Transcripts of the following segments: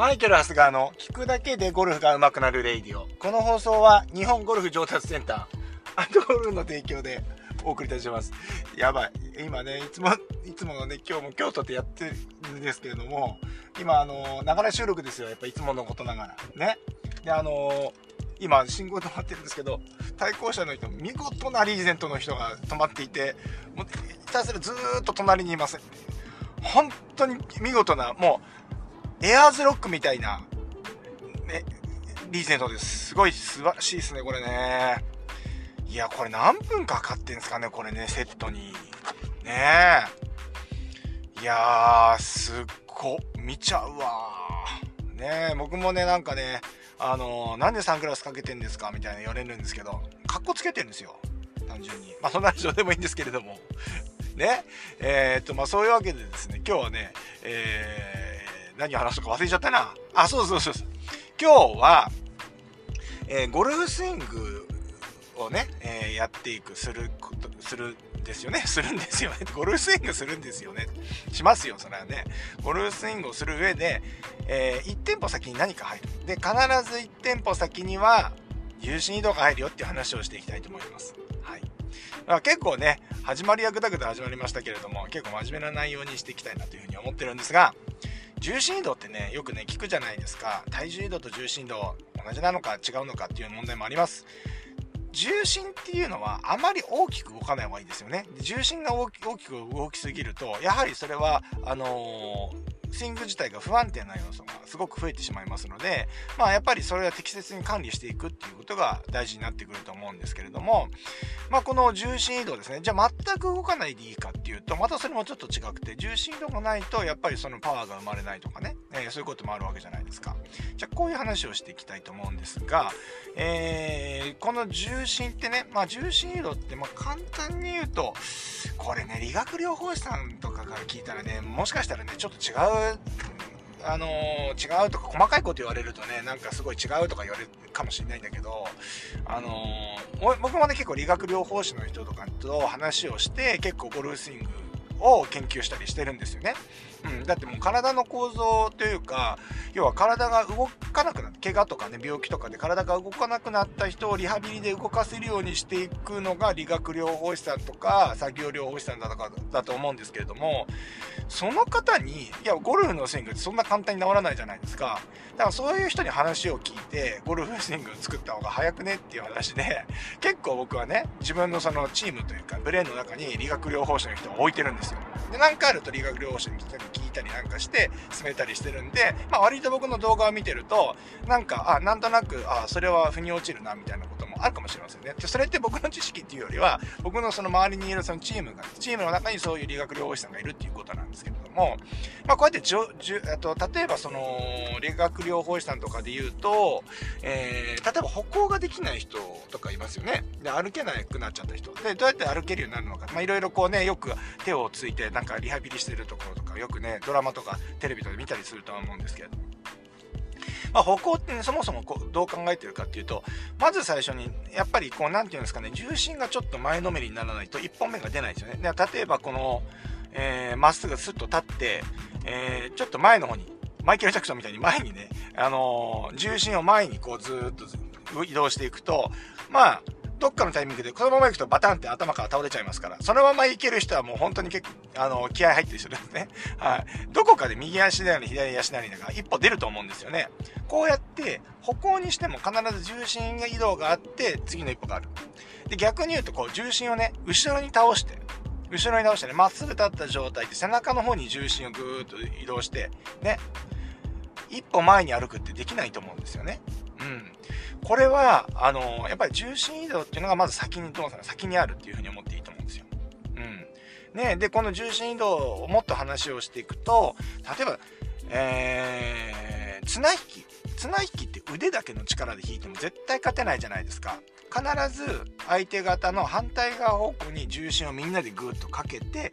マイケル・ハスガーの聞くだけでゴルフが上手くなるレイディオ。この放送は日本ゴルフ上達センター、アンドゴルの提供でお送りいたします。やばい。今ね、いつも、いつものね、今日も京都でやってるんですけれども、今、あの、ながら収録ですよ。やっぱいつものことながら。ね。で、あの今、信号止まってるんですけど、対向車の人、見事なリーゼントの人が止まっていて、もうひたすらずっと隣にいます。本当に見事な、もう、エアーズロックみたいな、ね、リーゼントです。すごい素晴らしいですね、これね。いや、これ何分かかってんすかね、これね、セットに。ねえ。いやー、すっご、見ちゃうわねえ、僕もね、なんかね、あのー、なんでサングラスかけてんですかみたいな言われるんですけど、かっこつけてるんですよ。単純に。まあ、そんな話でもいいんですけれども。ね。えー、っと、まあ、そういうわけでですね、今日はね、えー、何話すか忘れちゃったな。あ、そうそうそうそう。今日は、えー、ゴルフスイングをね、えー、やっていく、すること、するんですよね。するんですよね。ゴルフスイングするんですよね。しますよ、それはね。ゴルフスイングをする上で、えー、1店舗先に何か入る。で、必ず1店舗先には、重心移動が入るよっていう話をしていきたいと思います。はい。まあ、結構ね、始まりはぐだぐだ始まりましたけれども、結構真面目な内容にしていきたいなというふうに思ってるんですが、重心移動ってね、よくね、聞くじゃないですか。体重移動と重心移動、同じなのか違うのかっていう問題もあります。重心っていうのはあまり大きく動かない方がいいですよね。重心が大きく動きすぎると、やはりそれは、あのースイング自体が不安定な要素がすごく増えてしまいますので、まあ、やっぱりそれは適切に管理していくっていうことが大事になってくると思うんですけれども、まあ、この重心移動ですね。じゃあ全く動かないでいいかっていうとまたそれもちょっと違くて重心移動がないとやっぱりそのパワーが生まれないとかね、えー、そういうこともあるわけじゃないですか。じゃあこういう話をしていきたいと思うんですが、えー、この重心ってね、まあ、重心移動ってま簡単に言うとこれね理学療法士さんとかから聞いたらねもしかしたらねちょっと違うあの、違うとか細かいこと言われるとねなんかすごい違うとか言われるかもしれないんだけど、あの、僕もね結構理学療法士の人とかと話をして結構ゴルフスイングを研究したりしてるんですよね。うん、だってもう体の構造というか要は体が動かなくなって怪我とかね病気とかで体が動かなくなった人をリハビリで動かせるようにしていくのが理学療法士さんとか作業療法士さんだとかだと思うんですけれどもその方にいやゴルフのスイングってそんな簡単に治らないじゃないですか。だからそういう人に話を聞いてゴルフスイングを作った方が早くねっていう話で結構僕はね自分のそのチームというかブレーンの中に理学療法士の人を置いてるんですよ。で何回あると理学療法士に聞いたりなんかして進めたりしてるんで、まあ、割と僕の動画を見てるとなんかあなんとなくあそれは腑に落ちるなみたいなこともあるかもしれませんね。でそれって僕の知識っていうよりは僕のその周りにいるそのチームがチームの中にそういう理学療法士さんがいるっていうことなんですけれども、まあ、こうやってじょじゅと例えばその理学療法士さんとかで言うと、えー、例えば歩行ができない人とかいますよね。で歩けなくなっちゃった人。でどうやって歩けるようになるのか。いろいろこうねよく手をついてなんかリハビリしてるところとかよくねドラマとかテレビとかで見たりするとは思うんですけれども。まあ、歩行って、ね、そもそもこうどう考えてるかっていうとまず最初にやっぱりこう何て言うんですかね重心がちょっと前のめりにならないと1本目が出ないですよね。で例えばこのえま、っすぐスッと立って、えー、ちょっと前の方にマイケル・ジャクソンみたいに前にね、あのー、重心を前にこうずっと移動していくとまあどっかのタイミングでこのまま行くとバタンって頭から倒れちゃいますから、そのまま行ける人はもう本当に結構、あの、気合入ってる人ですね。はい。どこかで右足なり左足なりが一歩出ると思うんですよね。こうやって歩行にしても必ず重心移動があって次の一歩がある。で、逆に言うとこう重心をね、後ろに倒して、後ろに倒してね、まっすぐ立った状態で背中の方に重心をぐーっと移動して、ね、一歩前に歩くってできないと思うんですよね。これは、あの、やっぱり重心移動っていうのがまず先に、どう先にあるっていうふうに思っていいと思うんですよ。うん。ね、で、この重心移動をもっと話をしていくと、例えば、えー、綱引き。綱引きって腕だけの力で引いても絶対勝てないじゃないですか。必ず相手方の反対側方向に重心をみんなでぐーっとかけて、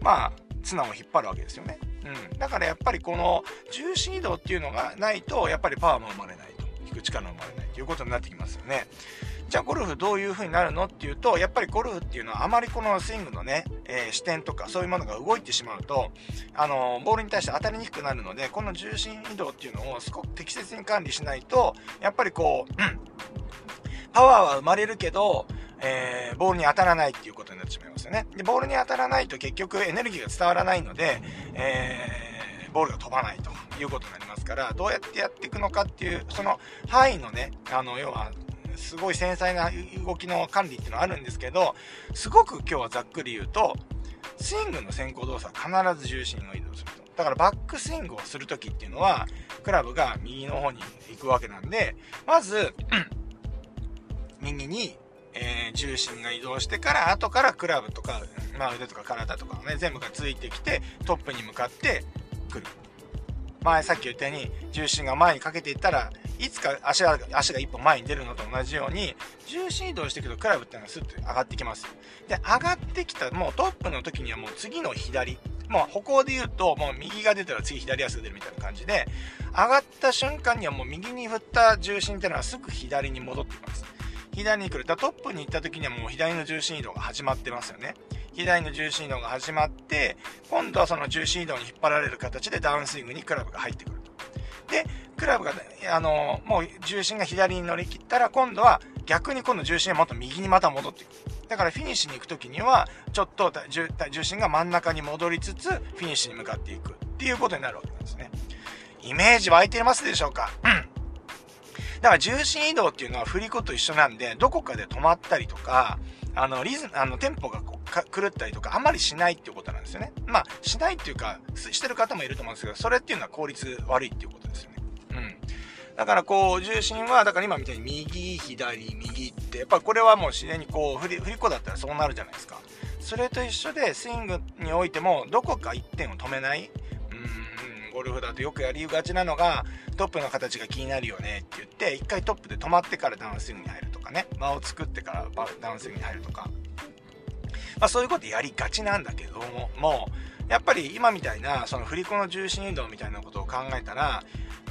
まあ、綱を引っ張るわけですよね。うん。だからやっぱりこの重心移動っていうのがないと、やっぱりパワーも生まれない。引く力が生まれないということになってきますよね。じゃあゴルフどういう風になるのっていうと、やっぱりゴルフっていうのはあまりこのスイングのね、えー、視点とかそういうものが動いてしまうと、あのー、ボールに対して当たりにくくなるので、この重心移動っていうのをすごく適切に管理しないと、やっぱりこう、うん、パワーは生まれるけど、えー、ボールに当たらないっていうことになってしまいますよね。で、ボールに当たらないと結局エネルギーが伝わらないので、えー、ボールが飛ばないということになりますから、どうやってやっていくのかっていう、その範囲のね、あの、要は、すごい繊細な動きの管理っていうのはあるんですけど、すごく今日はざっくり言うと、スイングの先行動作は必ず重心を移動すると。だからバックスイングをするときっていうのは、クラブが右の方に行くわけなんで、まず、右に、えー、重心が移動してから、後からクラブとか、まあ、腕とか体とかね、全部がついてきて、トップに向かってくる。前さっき言ったように、重心が前にかけていったら、いつか足が、足が一歩前に出るのと同じように、重心移動していくとクラブっていうのがスッと上がってきます。で、上がってきた、もうトップの時にはもう次の左、もう歩行で言うと、もう右が出たら次左足が出るみたいな感じで、上がった瞬間にはもう右に振った重心っていうのはすぐ左に戻ってきます。左に来る。だトップに行った時にはもう左の重心移動が始まってますよね。左の重心移動が始まって、今度はその重心移動に引っ張られる形でダウンスイングにクラブが入ってくると。で、クラブが、あの、もう重心が左に乗り切ったら、今度は逆に今度重心がもっと右にまた戻っていく。だからフィニッシュに行く時には、ちょっと重心が真ん中に戻りつつ、フィニッシュに向かっていくっていうことになるわけなんですね。イメージ湧いていますでしょうか？うん。だから重心移動っていうのは振り子と一緒なんで、どこかで止まったりとか、あの、リズム、あの、テンポがこう狂ったりとか、あんまりしないっていうことなんですよね。まあ、しないっていうか、してる方もいると思うんですけど、それっていうのは効率悪いっていうことですよね。うん。だからこう、重心は、だから今みたいに右、左、右って、やっぱこれはもう自然にこう、振り、振り子だったらそうなるじゃないですか。それと一緒で、スイングにおいても、どこか一点を止めない。うん、ゴルフだとよくやりがちなのが、トップの形が気になるよねって言って、一回トップで止まってからダウンスイングに入るとかね、間を作ってからダウンスイングに入るとか。まあそういうことやりがちなんだけども、もう、やっぱり今みたいな、その振り子の重心移動みたいなことを考えたら、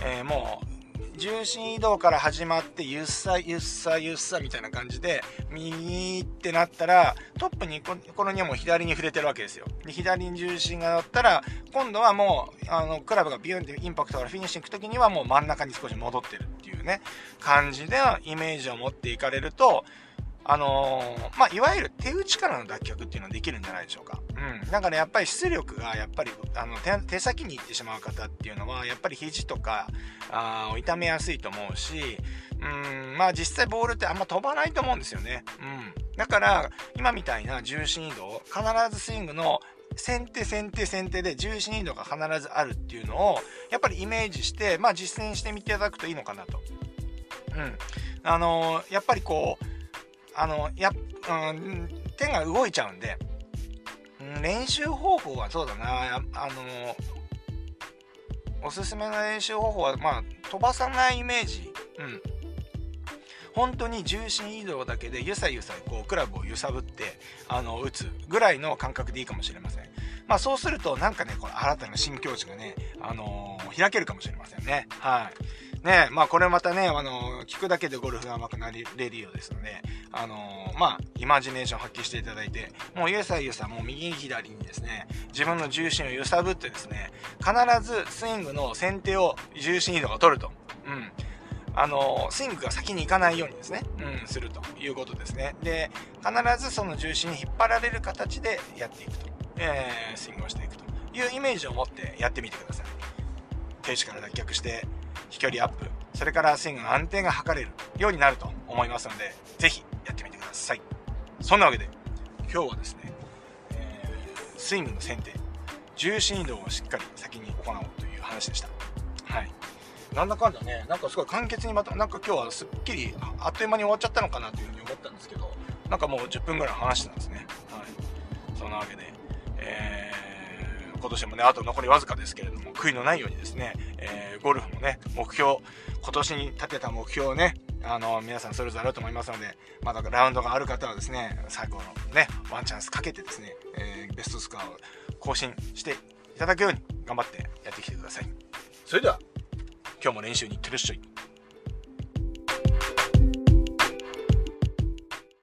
えー、もう、重心移動から始まってゆっさゆっさゆっさみたいな感じで右ってなったらトップにこのにはもう左に触れてるわけですよ。で左に重心が乗ったら今度はもうあのクラブがビュンってインパクトからフィニッシュに行く時にはもう真ん中に少し戻ってるっていうね感じでイメージを持っていかれるとあのー、まあ、いわゆる手打ちからの脱却っていうのはできるんじゃないでしょうか。うん。だからやっぱり出力がやっぱり、あの手、手先に行ってしまう方っていうのは、やっぱり肘とか、あ痛めやすいと思うし、うん、まあ実際ボールってあんま飛ばないと思うんですよね。うん。だから、今みたいな重心移動、必ずスイングの先手先手先手で重心移動が必ずあるっていうのを、やっぱりイメージして、まあ実践してみていただくといいのかなと。うん。あのー、やっぱりこう、あの、や、うん、手が動いちゃうんで、練習方法はそうだな、あの、おすすめの練習方法は、まあ、飛ばさないイメージ。うん。本当に重心移動だけでゆさゆさこうクラブを揺さぶってあの打つぐらいの感覚でいいかもしれません。まあそうするとなんかね、この新たな新境地がね、あのー、開けるかもしれませんね。はい。ね、まあこれまたね、あの、聞くだけでゴルフが上手くなれるようですので、あのまあ、イマジネーション発揮していただいて、もうゆさゆさもう右左にですね、自分の重心を揺さぶってですね、必ずスイングの先手を重心移動が取ると。うん。あのスイングが先に行かないようにですね、うん、するということですね。で、必ずその重心に引っ張られる形でやっていくと。えー、スイングをしていくというイメージを持ってやってみてください。停止から脱却して、飛距離アップ、それからスイングの安定が図れるようになると思いますので、ぜひやってみてください。そんなわけで、今日はですね、えー、スイングの選定、重心移動をしっかり先に行おうという話でした。はい。なんだかんだね、なんかすごい簡潔にまた、なんか今日はすっきりあっという間に終わっちゃったのかなというふうに思ったんですけど、なんかもう10分ぐらい話してたんですね。はい。そんなわけで、今年もね、あと残りわずかですけれども、悔いのないようにですね、えー、ゴルフもね、目標、今年に立てた目標をね、あの、皆さんそれぞれあると思いますので、まだラウンドがある方はですね、最後のね、ワンチャンスかけてですね、えー、ベストスコアを更新していただくように頑張ってやってきてください。それでは、今日も練習に行ってらっしゃい。